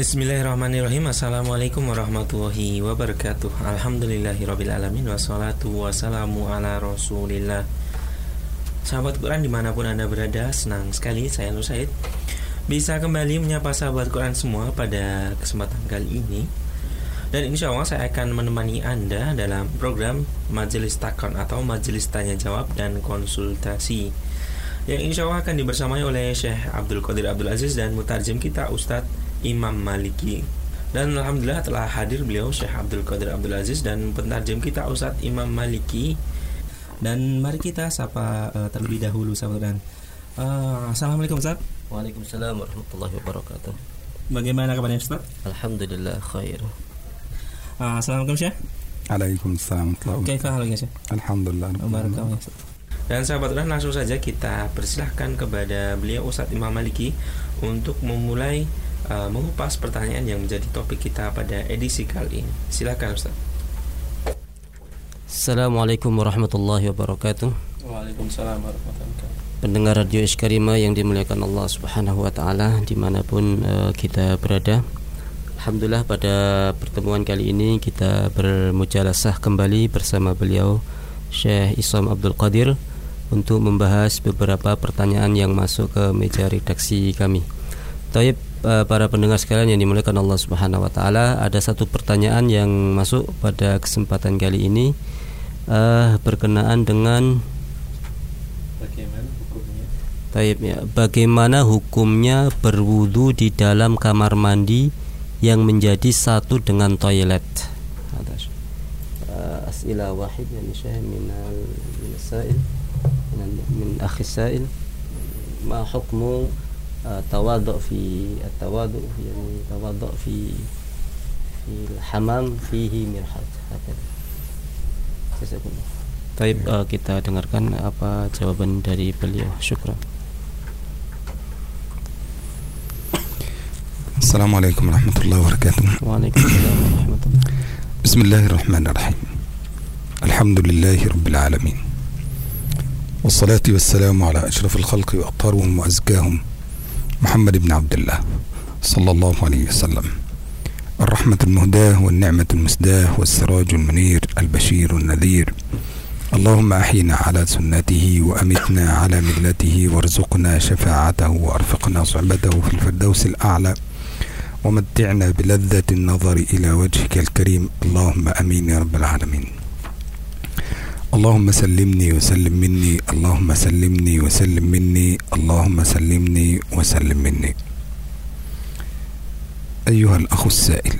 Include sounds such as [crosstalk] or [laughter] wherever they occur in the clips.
Bismillahirrahmanirrahim. Assalamualaikum warahmatullahi wabarakatuh. Alhamdulillahirrabbilalamin Wassalatu wassalamu ala rasulillah. Sahabat Quran di mana pun anda berada Senang sekali saya Nur Said Bisa kembali menyapa sahabat Quran semua pada kesempatan kali ini. Dan insya Allah saya akan menemani anda dalam program Majelis Takon atau Majelis Tanya Jawab dan Konsultasi Yang insya Allah akan dibersamai oleh Syekh Abdul Qadir Abdul Aziz dan mutarjim kita Ustadz Imam Maliki. Dan alhamdulillah telah hadir beliau Syekh Abdul Qadir Abdul Aziz dan pentarjem kita Ustadz Imam Maliki. Dan mari kita sapa uh, terlebih dahulu sahabat dan uh, Assalamualaikum Ustaz. Waalaikumsalam warahmatullahi wabarakatuh. Bagaimana kabarnya Ustaz? Alhamdulillah khair. Uh, Assalamualaikum Syekh. Waalaikumsalam. Kaifa halnya Syekh? Alhamdulillah. Dan sahabat dan langsung saja kita persilahkan kepada beliau Ustadz Imam Maliki untuk memulai uh, mengupas pertanyaan yang menjadi topik kita pada edisi kali ini. Silakan Ustaz. Assalamualaikum warahmatullahi wabarakatuh. Waalaikumsalam warahmatullahi wabarakatuh. Pendengar Radio Iskarima yang dimuliakan Allah Subhanahu wa taala di mana pun uh, kita berada. Alhamdulillah pada pertemuan kali ini kita bermujalasah kembali bersama beliau Syekh Isam Abdul Qadir untuk membahas beberapa pertanyaan yang masuk ke meja redaksi kami. Taib para pendengar sekalian yang dimuliakan Allah Subhanahu wa taala, ada satu pertanyaan yang masuk pada kesempatan kali ini uh, berkenaan dengan bagaimana hukumnya? Taib, ya. Bagaimana hukumnya berwudu di dalam kamar mandi yang menjadi satu dengan toilet? Uh, as'ilah wahid yang min min sa'il min akhi sa'il ma hukmu تواضع في التواضع يعني تواضع في في الحمام فيه مرحات هكذا. جزاكم طيب uh, kita dengarkan apa jawaban dari beliau. Syukran. السلام عليكم ورحمة الله وبركاته وعليكم السلام ورحمة الله بسم الله الرحمن الرحيم الحمد لله رب العالمين والصلاة والسلام على أشرف الخلق وأطهرهم وأزكاهم محمد بن عبد الله صلى الله عليه وسلم. الرحمة المهداة والنعمة المسداة والسراج المنير البشير النذير. اللهم أحينا على سنته وأمتنا على ملته وارزقنا شفاعته وأرفقنا صحبته في الفردوس الأعلى. ومتعنا بلذة النظر إلى وجهك الكريم. اللهم أمين يا رب العالمين. اللهم سلمني وسلم مني اللهم سلمني وسلم مني اللهم سلمني وسلم مني. أيها الأخ السائل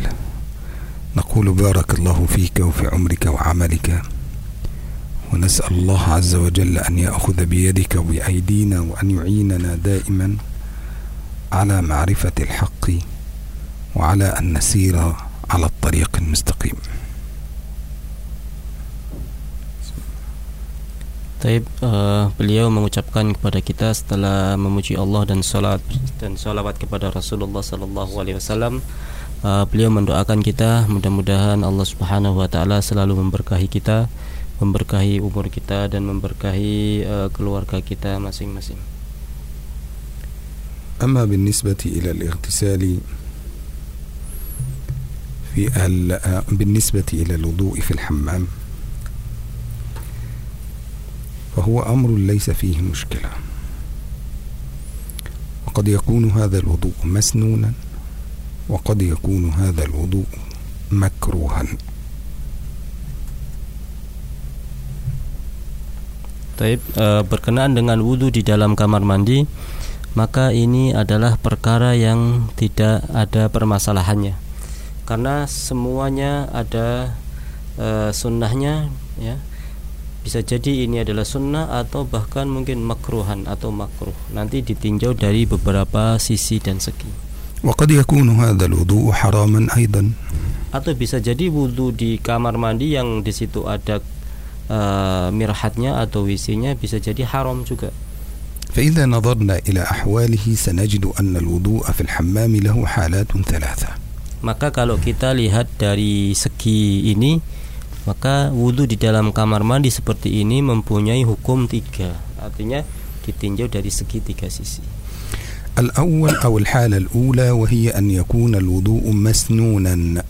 نقول بارك الله فيك وفي عمرك وعملك ونسأل الله عز وجل أن يأخذ بيدك وبأيدينا وأن يعيننا دائما على معرفة الحق وعلى أن نسير على الطريق المستقيم. Taib uh, beliau mengucapkan kepada kita setelah memuji Allah dan salat dan salawat kepada Rasulullah sallallahu alaihi wasallam uh, beliau mendoakan kita mudah-mudahan Allah Subhanahu wa taala selalu memberkahi kita memberkahi umur kita dan memberkahi uh, keluarga kita masing-masing. أما بالنسبة إلى الاغتسال في بالنسبة إلى الوضوء في الحمام فهو أمر ليس فيه مشكلة وقد يكون هذا الوضوء مسنونا وقد يكون هذا الوضوء مكروها Taib, e, berkenaan dengan wudhu di dalam kamar mandi maka ini adalah perkara yang tidak ada permasalahannya karena semuanya ada e, sunnahnya ya bisa jadi ini adalah sunnah atau bahkan mungkin makruhan atau makruh nanti ditinjau dari beberapa sisi dan segi وقد يكون هذا الوضوء حراما أيضا atau bisa jadi wudhu di kamar mandi yang di situ ada uh, mirhatnya atau wisinya bisa jadi haram juga فإذا نظرنا إلى أحواله سنجد أن الوضوء في الحمام له حالات ثلاثة maka kalau kita lihat dari segi ini maka wudhu di dalam kamar mandi seperti ini mempunyai hukum tiga artinya ditinjau dari segi tiga sisi الأول أو الحالة الأولى وهي أن يكون الوضوء مسنونا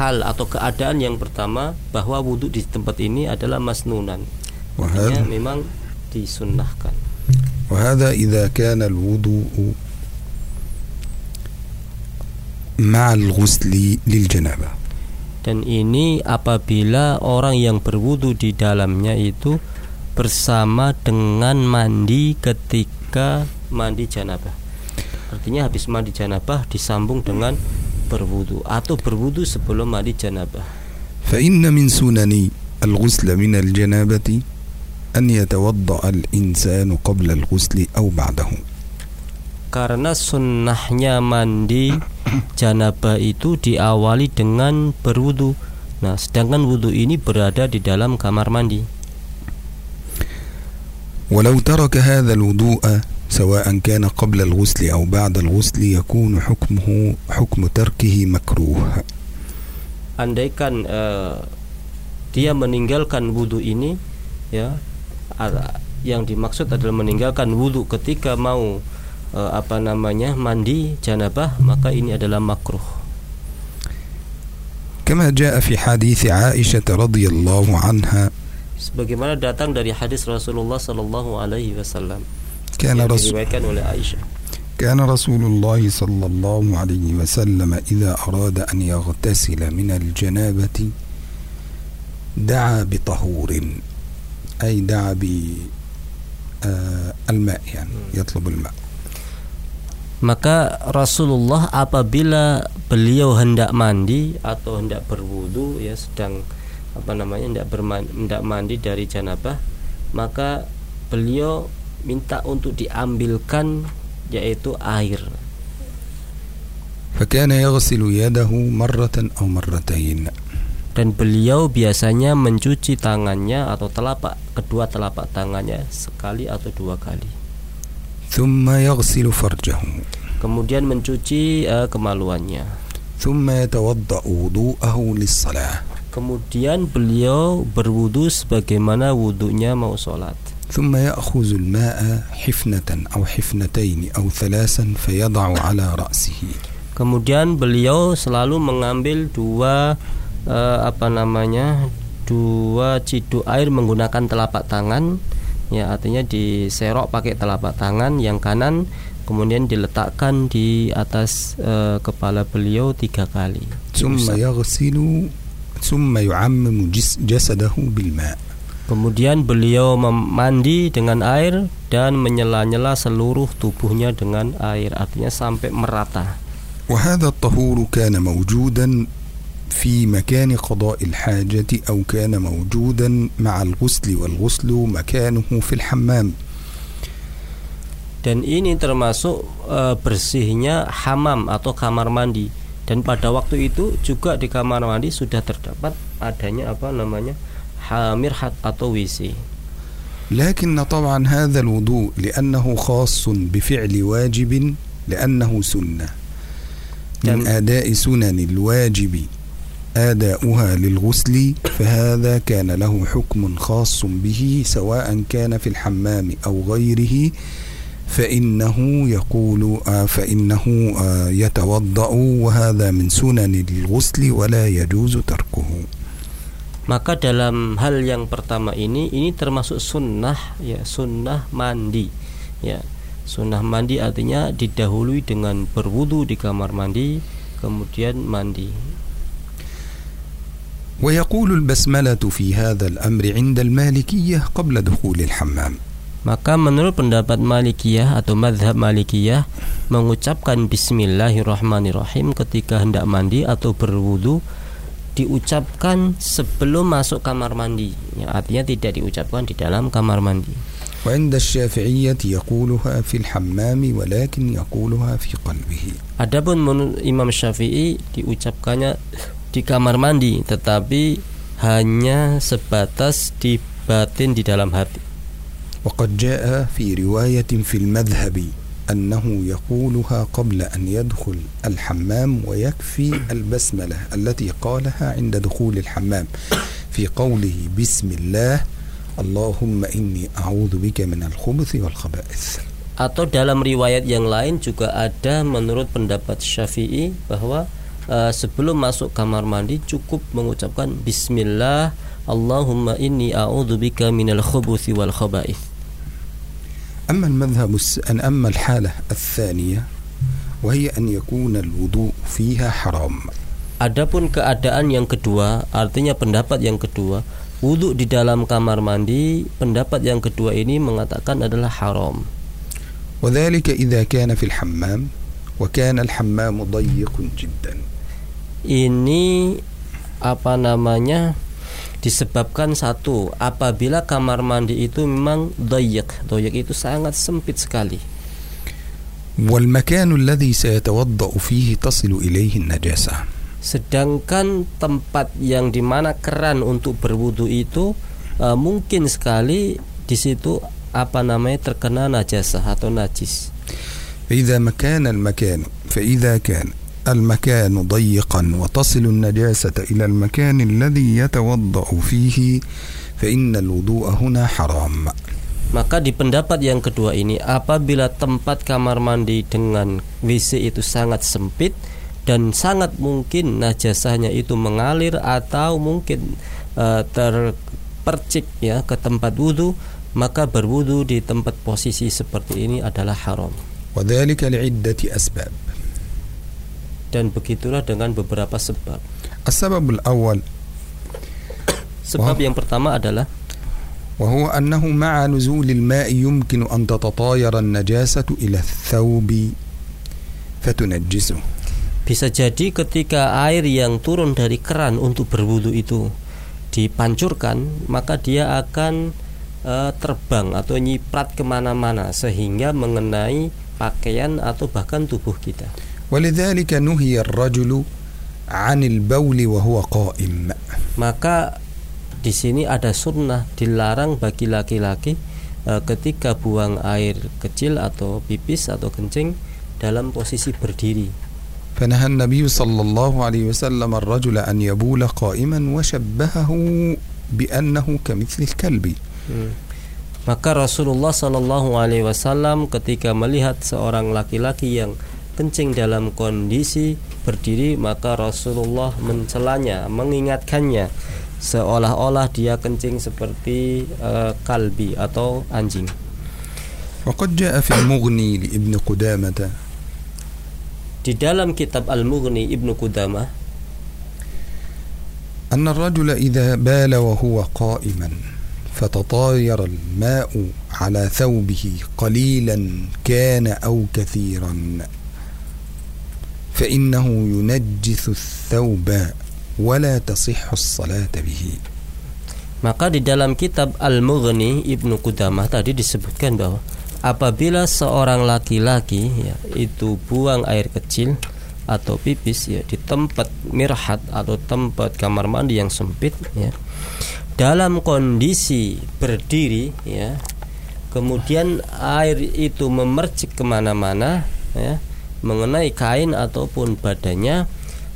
hal atau keadaan yang pertama bahwa wudhu di tempat ini adalah masnunan artinya وهذا memang disunnahkan وهذا إذا كان الوضوء مع الغسل للجنابة dan ini apabila orang yang berwudhu di dalamnya itu bersama dengan mandi ketika mandi janabah artinya habis mandi janabah disambung dengan berwudhu atau berwudhu sebelum mandi janabah فإن من سنن الغسل من الجنابة أن يتوضأ الإنسان قبل الغسل أو بعده karena sunnahnya mandi janabah itu diawali dengan berwudu. Nah, sedangkan wudu ini berada di dalam kamar mandi. ولو ترك هذا الوضوء سواء كان قبل الغسل أو بعد الغسل يكون حكمه حكم تركه مكروه Andaikan eh, dia meninggalkan wudu ini, ya, a- yang dimaksud adalah meninggalkan wudu ketika mau eh, apa namanya mandi janabah, maka ini adalah makruh. كما جاء في حديث عائشة رضي الله عنها Sebagaimana datang dari hadis Rasulullah Sallallahu Alaihi Wasallam كان رسول oleh Aisyah. كان رسول الله صلى الله عليه وسلم إذا أراد أن يغتسل من الجنابة دعا بطهور أي دعا بالماء يعني يطلب الماء Maka Rasulullah apabila beliau hendak mandi atau hendak berwudu ya sedang apa namanya hendak bermandi, hendak mandi dari janabah maka beliau minta untuk diambilkan yaitu air فكان يغسل يده مرة أو مرتين dan beliau biasanya mencuci tangannya atau telapak kedua telapak tangannya sekali atau dua kali ثم يغسل فرجه kemudian mencuci eh, kemaluannya ثم يتوضأ وضوءه للصلاة kemudian beliau berwudu sebagaimana wudunya mau sholat ثم يأخذ الماء حفنة أو حفنتين أو ثلاثا فيضع على رأسه Kemudian beliau selalu mengambil dua eh, apa namanya dua ciduk air menggunakan telapak tangan ya artinya diserok pakai telapak tangan yang kanan kemudian diletakkan di atas eh, kepala beliau tiga kali ثم Diusap. يغسل ثم يعمم جس جسده بالماء kemudian beliau mem- mandi dengan air dan menyela-nyela seluruh tubuhnya dengan air artinya sampai merata وهذا الطهور كان موجودا في مكان قضاء الحاجة أو كان موجودا مع الغسل والغسل مكانه في الحمام dan ini termasuk eh, bersihnya hamam atau kamar mandi dan pada waktu itu juga di kamar mandi sudah terdapat adanya apa namanya hamirhat atau WC لكن طبعا هذا الوضوء لأنه خاص بفعل واجب لأنه سنة من. أداء سنن الواجب آداؤها للغسل فهذا كان له حكم خاص به سواء كان في الحمام أو غيره فإنه يقول آه، فإنه آه، يتوضأ وهذا من سنن الغسل ولا يجوز تركه maka dalam hal yang pertama ini ini termasuk sunnah ya sunnah mandi ya sunnah mandi artinya didahului dengan berwudu di kamar mandi kemudian mandi ويقول البسملة في هذا الأمر عند المالكية قبل دخول الحمام Maka menurut pendapat Malikiyah atau madhab Malikiyah Mengucapkan Bismillahirrahmanirrahim ketika hendak mandi atau berwudu Diucapkan sebelum masuk kamar mandi ya, Artinya tidak diucapkan di dalam kamar mandi وعند الشافعية يقولها في الحمام ولكن يقولها في قلبه Adapun menurut Imam Syafi'i diucapkannya di kamar mandi Tetapi hanya sebatas di batin di dalam hati. وقد جاء في رواية في المذهب أنه يقولها قبل أن يدخل الحمام ويكفي البسملة التي قالها عند دخول الحمام في قوله بسم الله اللهم إني أعوذ بك من الخبث والخبائث atau dalam riwayat yang lain juga ada menurut pendapat Syafi'i bahwa uh, sebelum masuk kamar mandi cukup mengucapkan bismillah Allahumma inni a'udzubika minal khubuthi wal khaba'ith. أما المذهب أن أما الحالة الثانية وهي أن يكون الوضوء فيها حرام Adapun keadaan yang kedua, artinya pendapat yang kedua, wudhu di dalam kamar mandi, pendapat yang kedua ini mengatakan adalah haram. وذلك إذا كان في الحمام وكان الحمام ضيق جدا Ini apa namanya? disebabkan satu apabila kamar mandi itu memang doyek doyek itu sangat sempit sekali والمكان الذي سيتوضأ فيه تصل إليه النجاسة sedangkan tempat yang dimana keran untuk berwudu itu uh, mungkin sekali di situ apa namanya terkena najasah atau najis فإذا مكان المكان فإذا كان المكان ضيقا وتصل النجاسة إلى المكان الذي يتوضأ فيه فإن الوضوء هنا حرام Maka di pendapat yang kedua ini apabila tempat kamar mandi dengan WC itu sangat sempit dan sangat mungkin najasahnya itu mengalir atau mungkin uh, terpercik ya ke tempat wudhu maka berwudhu di tempat posisi seperti ini adalah haram. وذلك لعدة أسباب dan begitulah dengan beberapa sebab. السبب الأول Sebab Wow. yang pertama adalah وهو أنه مع نزول الماء يمكن أن تتطاير النجاسة إلى الثوب فتنجسه bisa jadi ketika air yang turun dari keran untuk berwudu itu dipancurkan, maka dia akan eh, terbang atau nyiprat kemana-mana sehingga mengenai pakaian atau bahkan tubuh kita. ولذلك نهي الرجل عن البول وهو قائم Maka di sini ada sunnah dilarang bagi laki-laki eh, ketika buang air kecil atau pipis atau kencing dalam posisi berdiri. فنهى النبي صلى الله عليه وسلم الرجل أن يبول قائما وشبهه بأنه كمثل الكلب Hmm. Maka Rasulullah Shallallahu Alaihi Wasallam ketika melihat seorang laki-laki yang kencing dalam kondisi berdiri, maka Rasulullah mencelanya, mengingatkannya, seolah-olah dia kencing seperti eh, kalbi atau anjing. وقد جاء في المغني لابن قدامة Di dalam kitab Al-Mughni Ibnu Qudamah أن الرجل إذا بال وهو قائما فتطاير الماء على ثوبه قليلا كان أو كثيرا فإنه ينجس الثوب ولا تصح الصلاة به Maka di dalam kitab Al-Mughni Ibnu Qudamah tadi disebutkan bahwa apabila seorang laki-laki ya, itu buang air kecil atau pipis ya di tempat mirhat atau tempat kamar mandi yang sempit ya dalam kondisi berdiri ya kemudian air itu memercik kemana-mana ya mengenai kain ataupun badannya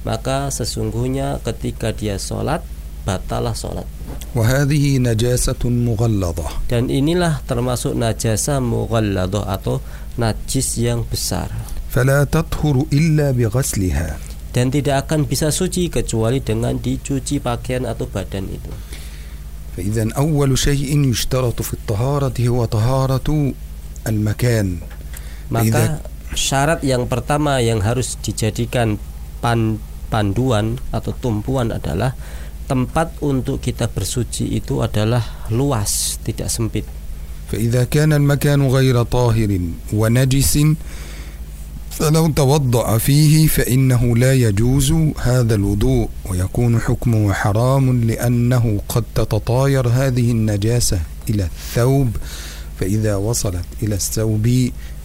maka sesungguhnya ketika dia sholat batalah sholat وهذه نجاسة مغلظة dan inilah termasuk najasa mughalladah atau najis yang besar فلا تطهر إلا بغسلها dan tidak akan bisa suci kecuali dengan dicuci pakaian atau badan itu. فإذا أول شيء يشترط في الطهارة هو طهارة المكان Maka syarat yang pertama yang harus dijadikan pan- panduan atau tumpuan adalah tempat untuk kita bersuci itu adalah luas, tidak sempit. فإذا كان المكان غير طاهر ونجس فلو توضأ فيه فإنه لا يجوز هذا الوضوء ويكون حكمه حرام لأنه قد تتطاير هذه النجاسة إلى الثوب فإذا وصلت إلى الثوب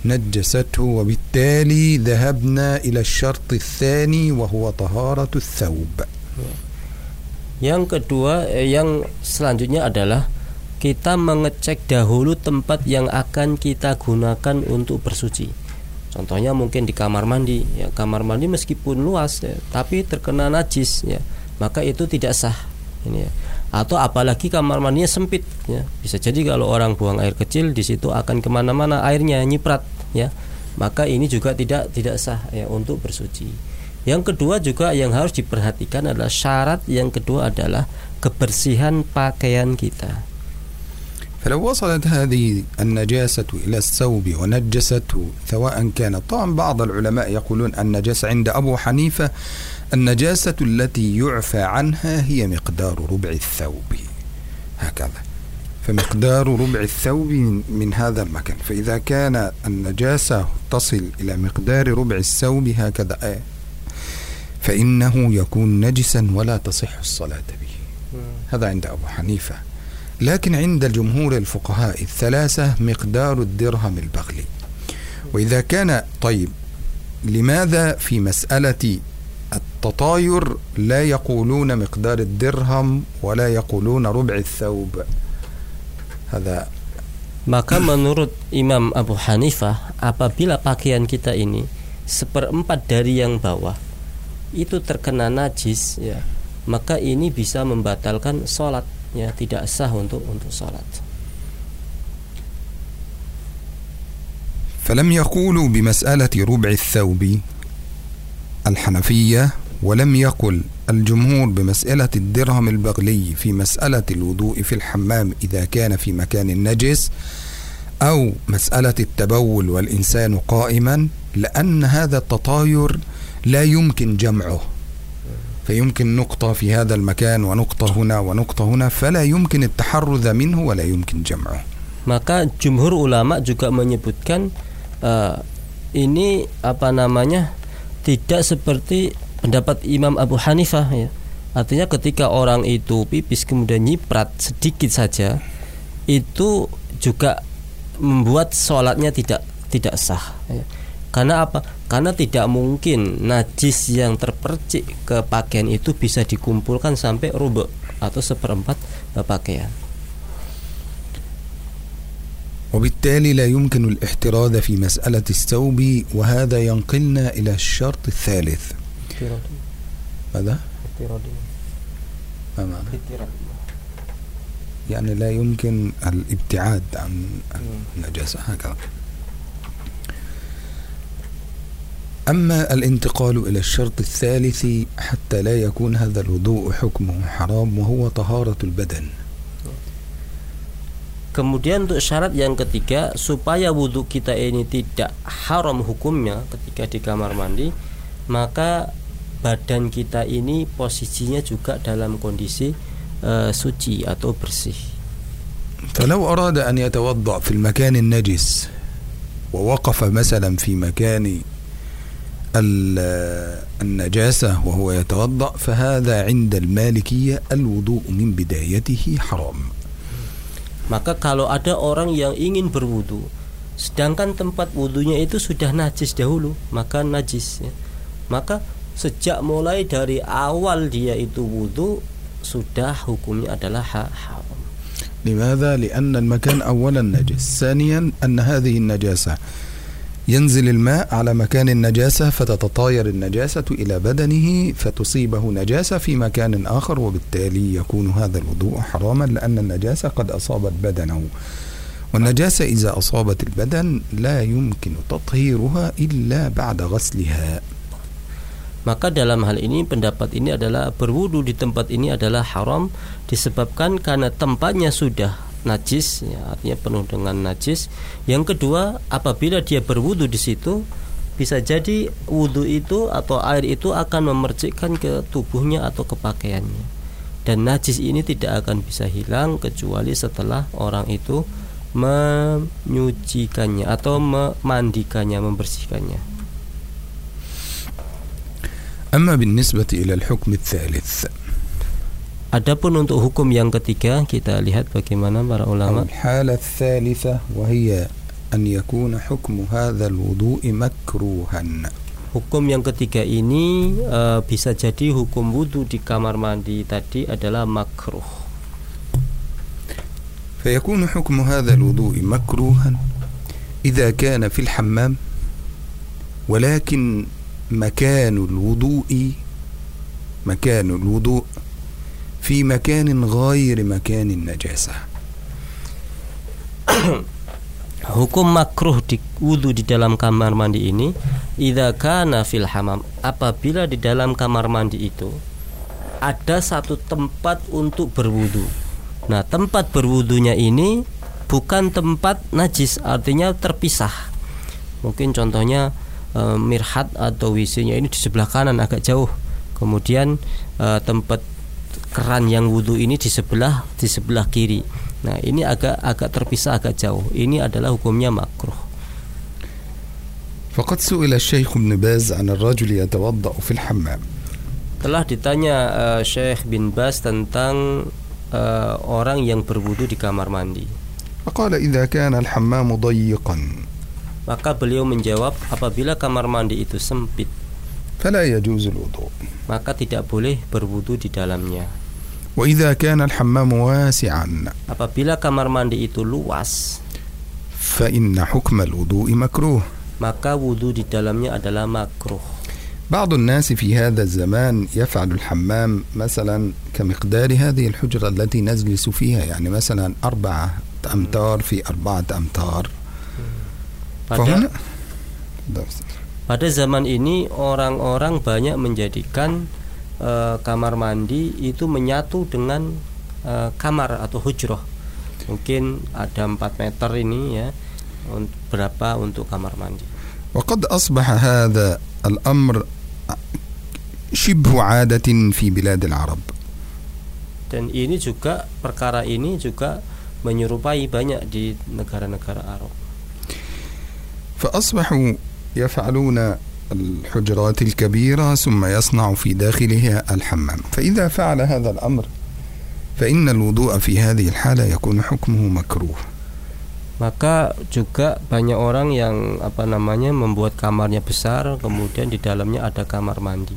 نجسته وبالتالي ذهبنا إلى الشرط الثاني وهو طهارة الثوب Yang kedua, eh, yang selanjutnya adalah kita mengecek dahulu tempat yang akan kita gunakan untuk bersuci. Contohnya mungkin di kamar mandi, ya kamar mandi meskipun luas, ya, tapi terkena najis, ya maka itu tidak sah. Ini ya. atau apalagi kamar mandinya sempit ya bisa jadi kalau orang buang air kecil di situ akan kemana-mana airnya nyiprat ya maka ini juga tidak tidak sah ya untuk bersuci yang kedua juga yang harus diperhatikan adalah syarat yang kedua adalah kebersihan pakaian kita فلو وصلت هذه النجاسة إلى الثوب ونجسته سواء كانت طبعا بعض العلماء يقولون النجاسة عند أبو حنيفة النجاسة التي يعفى عنها هي مقدار ربع الثوب هكذا فمقدار ربع الثوب من هذا المكان. فإذا كان النجاسة تصل إلى مقدار ربع الثوب هكذا فإنه يكون نجسا ولا تصح الصلاة به. هذا عند أبو حنيفة. لكن عند جمهور الفقهاء الثلاثة مقدار الدرهم البغلي. وإذا كان طيب لماذا في مسألة التطاير لا يقولون مقدار الدرهم ولا يقولون ربع الثوب؟ هذا maka menurut Imam Abu Hanifah apabila pakaian kita ini seperempat dari yang bawah itu terkena najis ya maka ini bisa membatalkan sholat ya tidak sah untuk untuk sholat فلم يقولوا بمسألة ربع الثوب الحنفية ولم يقل الجمهور بمسألة الدرهم البغلي في مسألة الوضوء في الحمام إذا كان في مكان نجس أو مسألة التبول والإنسان قائما لأن هذا التطاير لا يمكن جمعه. فيمكن نقطة في هذا المكان ونقطة هنا ونقطة هنا فلا يمكن التحرز منه ولا يمكن جمعه. Maka jumhur ulama juga menyebutkan uh, ini apa namanya tidak seperti pendapat Imam Abu Hanifah ya. Artinya ketika orang itu pipis kemudian nyiprat sedikit saja itu juga membuat sholatnya tidak tidak sah. Ya. Karena apa? Karena tidak mungkin najis yang terpercik ke pakaian itu bisa dikumpulkan sampai rubuk atau seperempat pakaian. وبالتالي لا يمكن الاحتراز في مسألة الثوب وهذا ينقلنا إلى الشرط الثالث ماذا؟ ما معنى؟ يعني لا يمكن الابتعاد عن النجاسة هكذا. أما الانتقال إلى الشرط الثالث حتى لا يكون هذا الوضوء حكمه حرام وهو طهارة البدن. Kemudian untuk syarat yang ketiga supaya wudhu kita ini tidak haram hukumnya ketika di kamar mandi, maka badan kita ini posisinya juga dalam kondisi uh, suci atau bersih. فلو أراد أن يتوضأ في المكان النجس ووقف مثلا في مكان النجاسة وهو يتوضأ فهذا عند المالكية الوضوء من بدايته حرام Maka kalau ada orang yang ingin berwudu Sedangkan tempat wudhunya itu sudah najis dahulu Maka najis ya. Maka sejak mulai dari awal dia itu wudhu Sudah hukumnya adalah haram. لماذا؟ لأن المكان أولا نجس ثانيا أن هذه النجاسة. ينزل الماء على مكان النجاسة فتتطاير النجاسة إلى بدنه فتصيبه نجاسة في مكان آخر وبالتالي يكون هذا الوضوء حراما لأن النجاسة قد أصابت بدنه. والنجاسة إذا أصابت البدن لا يمكن تطهيرها إلا بعد غسلها. Maka dalam hal ini pendapat ini adalah berwudu di tempat ini adalah haram disebabkan karena tempatnya sudah najis ya, artinya penuh dengan najis. Yang kedua, apabila dia berwudu di situ bisa jadi wudhu itu atau air itu akan memercikkan ke tubuhnya atau ke pakaiannya. Dan najis ini tidak akan bisa hilang kecuali setelah orang itu menyucikannya atau memandikannya, membersihkannya. أما بالنسبة إلى الحكم الثالث Adapun untuk hukum yang ketiga kita lihat bagaimana para ulama. الحالة الثالثة وهي أن يكون حكم هذا الوضوء مكروها. Hukum yang ketiga ini uh, bisa jadi hukum wudhu di kamar mandi tadi adalah makruh. فيكون حكم هذا الوضوء مكروها إذا كان في الحمام ولكن مكان الوضوء مكان الوضوء في مكان غير مكان النجاسة [coughs] Hukum makruh di wudhu di dalam kamar mandi ini Idza kana fil hamam Apabila di dalam kamar mandi itu Ada satu tempat untuk berwudhu Nah tempat berwudhunya ini Bukan tempat najis Artinya terpisah Mungkin contohnya e, Mirhat atau WC-nya ini di sebelah kanan agak jauh Kemudian e, tempat keran yang wudhu ini di sebelah di sebelah kiri Nah, ini agak agak terpisah agak jauh. Ini adalah hukumnya makruh. فقد سئل الشيخ ابن باز عن الرجل يتوضأ في الحمام Telah ditanya uh, Syekh bin Bas tentang uh, orang yang berwudu di kamar mandi. فقال إذا كان الحمام ضيقا Maka beliau menjawab, apabila kamar mandi itu sempit, فلا يجوز الوضوء maka tidak boleh berwudu di dalamnya. وإذا كان الحمام واسعا Apabila kamar mandi itu luas, فإن حكم الوضوء مكروه maka wudu di dalamnya adalah makruh. بعض الناس في هذا الزمان يفعل الحمام مثلا كمقدار هذه الحجرة التي نجلس فيها يعني مثلا أربعة أمتار في أربعة أمتار Pada فهنا pada zaman ini orang-orang banyak menjadikan eh, kamar mandi itu menyatu dengan eh, kamar atau hujroh. Mungkin ada 4 meter ini ya. un- Berapa untuk kamar mandi? وقد أصبح هذا الأمر شبه عادة في بلاد العرب Dan ini juga perkara ini juga menyerupai banyak di negara-negara Arab. فأصبحوا يفعلون الحجرات الكبيرة ثم يصنع في داخلها الحمام فإذا فعل هذا الأمر فإن الوضوء في هذه الحالة يكون حكمه مكروه Maka juga banyak orang yang apa namanya membuat kamarnya besar kemudian di dalamnya ada kamar mandi.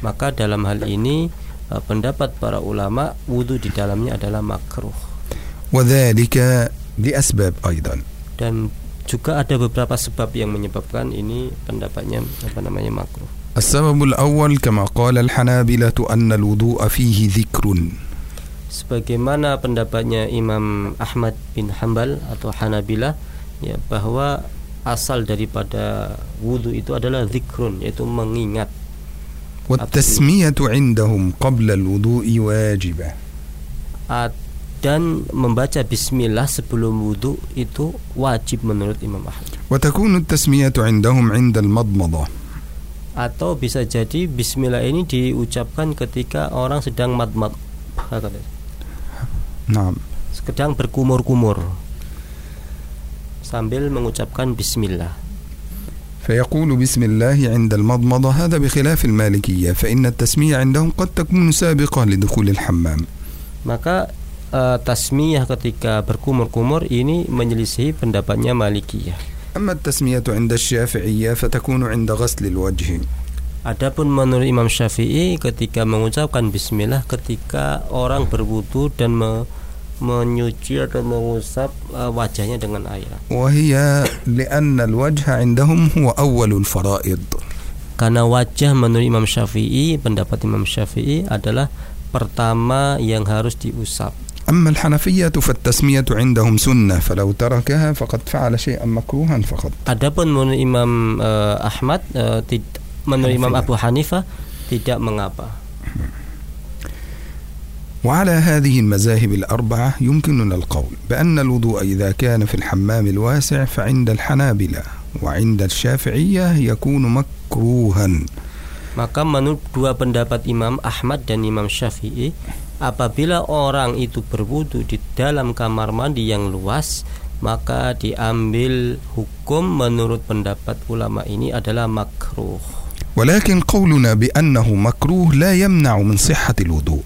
Maka dalam hal ini eh, pendapat para ulama wudhu di dalamnya adalah makruh وذلك لأسباب أيضا dan juga ada beberapa sebab yang menyebabkan ini pendapatnya apa namanya makruh. السبب الأول كما قال الحنابلة أن الوضوء فيه ذكر Sebagaimana pendapatnya Imam Ahmad bin Hambal atau Hanabilah ya bahwa asal daripada wudhu itu adalah zikrun yaitu mengingat والتسمية عندهم قبل الوضوء واجبة At- dan membaca bismillah sebelum wudhu itu wajib menurut Imam Ahmad وتكون التسمية عندهم عند المضمضة atau bisa jadi bismillah ini diucapkan ketika orang sedang madmad نعم sedang berkumur-kumur sambil mengucapkan bismillah فيقول بسم الله عند المضمضة هذا بخلاف المالكية فإن التسمية عندهم قد تكون سابقة لدخول الحمام maka uh, tasmiyah ketika berkumur-kumur ini menyelisih pendapatnya Malikiyah. Amma tasmiyatu 'inda Syafi'iyah fatakunu 'inda ghaslil wajh. Adapun menurut Imam Syafi'i ketika mengucapkan bismillah ketika orang berwudu dan me menyuci atau mengusap uh, wajahnya dengan air. Wahia li'anna al-wajh 'indahum huwa awwalul fara'id. Karena wajah menurut Imam Syafi'i, pendapat Imam Syafi'i adalah pertama yang harus diusap. أما الحنفية فالتسمية عندهم سنة فلو تركها فقد فعل شيئا مكروها فقط Adapun menurut Imam eh, Ahmad, eh, tid- menurut Imam Hanafiyah. Abu Hanifah tidak mengapa. وعلى هذه المذاهب الأربعة يمكننا القول بأن الوضوء إذا كان في الحمام الواسع فعند الحنابلة وعند الشافعية يكون مكروها Maka menurut dua pendapat Imam Ahmad dan Imam Syafi'i Apabila orang itu berwudu di dalam kamar mandi yang luas Maka diambil hukum menurut pendapat ulama ini adalah makruh ولكن قولنا بأنه مكروه لا يمنع من صحة الوضوء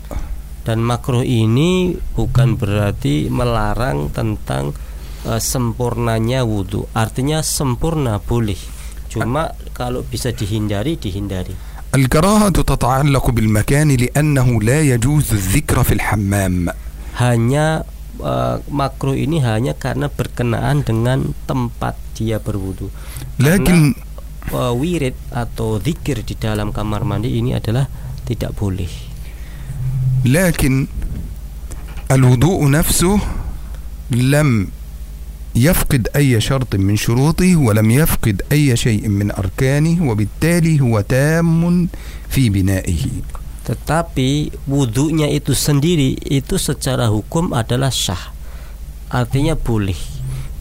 Dan makruh ini bukan berarti melarang tentang eh, sempurnanya wudu Artinya sempurna boleh Cuma kalau bisa dihindari, dihindari الكراهة تتعلق بالمكان لأنه لا يجوز الذكر في الحمام hanya eh, makruh ini hanya karena berkenaan dengan tempat dia berwudu. لكن Karena, eh, wirid atau zikir di dalam kamar mandi ini adalah tidak boleh. لكن الوضوء نفسه لم يفقد أي شرط من شروطه ولم يفقد أي شيء من أركانه وبالتالي هو تام في بنائه Tetapi wudhunya itu sendiri itu secara hukum adalah sah. Artinya boleh.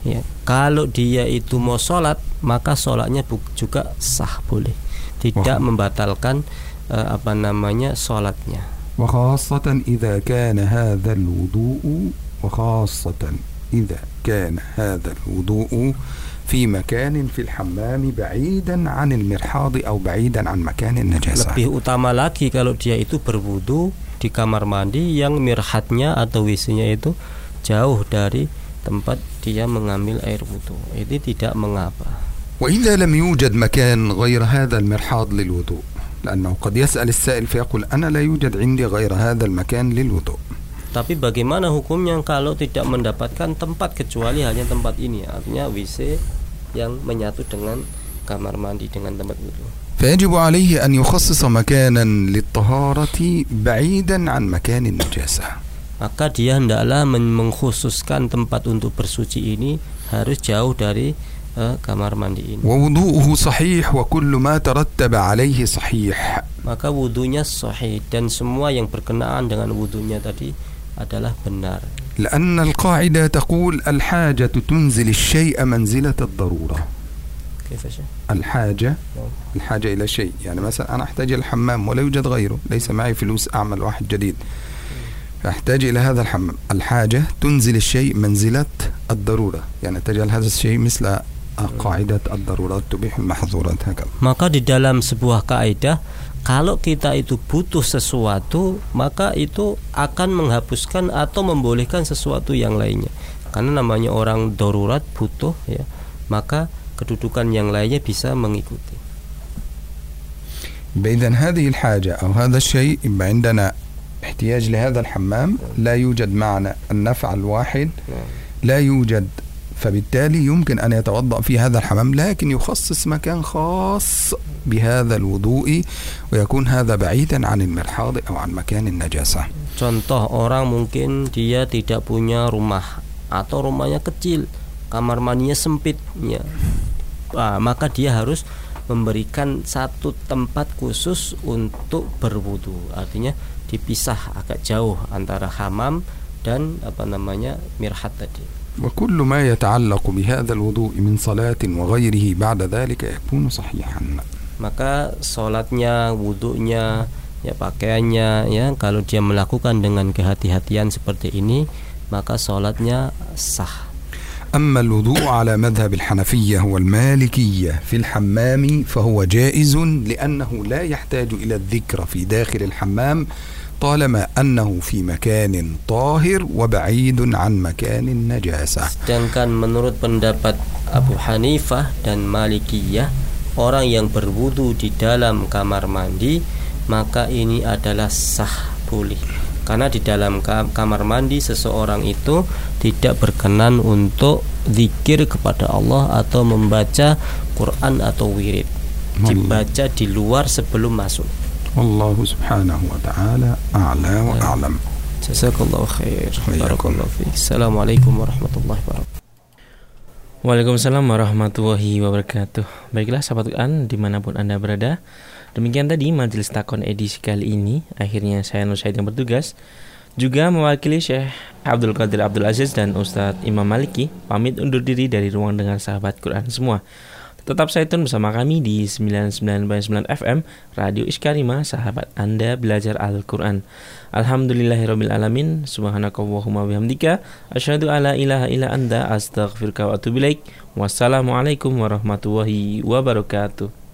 Ya. Kalau dia itu mau sholat maka sholatnya bu- juga sah boleh. Tidak Wah. membatalkan eh, apa namanya sholatnya. وخاصة إذا كان هذا الوضوء وخاصة إذا كان هذا الوضوء في مكان في الحمام بعيدا عن المرحاض أو بعيدا عن مكان النجاسة Lebih utama lagi kalau dia itu berwudu di kamar mandi yang mirhatnya atau WC-nya itu jauh dari tempat dia mengambil air wudhu. Ini tidak mengapa. وإذا لم يوجد مكان غير هذا المرحاض للوضوء لأنه قد يسأل السائل فيقول أنا لا يوجد عندي غير هذا المكان للوضوء Tapi bagaimana hukumnya kalau tidak mendapatkan tempat kecuali hanya tempat ini, artinya WC yang menyatu dengan kamar mandi dengan tempat wudhu. فيجب عليه أن يخصص مكانا للطهارة بعيدا عن مكان النجاسة Maka dia hendaklah men- mengkhususkan tempat untuk bersuci ini harus jauh dari eh, kamar mandi ini. ووضوءه صحيح وكل ما ترتب عليه صحيح Maka wudhunya sahih dan semua yang berkenaan dengan wudhunya tadi adalah benar. لأن القاعدة تقول الحاجة تنزل الشيء منزلة الضرورة. Kaifa Syekh? الحاجة الحاجة إلى شيء. يعني مثلا أنا أحتاج إلى الحمام ولا يوجد غيره ليس معي فلوس أعمل واحد جديد. فأحتاج إلى هذا الحمام. الحاجة تنزل الشيء منزلة الضرورة. يعني تجعل هذا الشيء مثل قاعدة الضرورات تبيح المحظورات هكذا Maka di dalam sebuah kaidah kalau kita itu butuh sesuatu maka itu akan menghapuskan atau membolehkan sesuatu yang lainnya. Karena namanya orang darurat butuh ya, maka kedudukan yang lainnya bisa mengikuti. إذا هذه الحاجة أو هذا الشيء يبقى عندنا احتياج لهذا الحمام لا يوجد معنا النفع الواحد لا يوجد فبالتالي يمكن أن يتوضأ في هذا الحمام لكن يخصص مكان خاص بهذا الوضوء ويكون هذا بعيدا عن المرحاض أو عن مكان النجاسة Contoh orang mungkin dia tidak punya rumah atau rumahnya kecil, kamar mandinya sempit, ya. Ah, maka dia harus memberikan satu tempat khusus untuk berwudu. Artinya dipisah agak jauh antara hamam dan apa namanya mirhat tadi. وكل ما يتعلق بهذا الوضوء من صلاة وغيره بعد ذلك يكون صحيحا Maka sholatnya, wudhunya, ya pakaiannya, ya kalau dia melakukan dengan kehati-hatian seperti ini, maka sholatnya sah. أما الوضوء على مذهب الحنفية والمالكية في الحمام فهو جائز لأنه لا يحتاج إلى الذكر في داخل الحمام طالما أنه في مكان طاهر وبعيد عن مكان النجاسة Sedangkan menurut pendapat Abu Hanifah dan Malikiyah, orang yang berwudu di dalam kamar mandi, maka ini adalah sah boleh. Karena di dalam ka- kamar mandi seseorang itu tidak berkenan untuk zikir kepada Allah atau membaca Quran atau wirid. Dibaca di luar sebelum masuk. والله سبحانه وتعالى أعلى وأعلم Jazakallahu khair. Waalaikumsalam. Barakallahu fiik. Assalamualaikum warahmatullahi wabarakatuh. Waalaikumsalam warahmatullahi wabarakatuh Baiklah sahabat Quran dimanapun anda berada Demikian tadi majelis takon edisi kali ini Akhirnya saya Nur Syahid yang bertugas Juga mewakili Syekh Abdul Qadir Abdul Aziz dan Ustadz Imam Maliki Pamit undur diri dari ruang dengar sahabat Quran semua Tetap saya tune bersama kami di 99.9 FM Radio Iskarima Sahabat Anda Belajar Al-Quran. Alhamdulillahirrabbilalamin Subhanakallahumma bihamdika Asyhadu ala ilaha illa anda Astaghfirka wa atubu Wassalamualaikum warahmatullahi wabarakatuh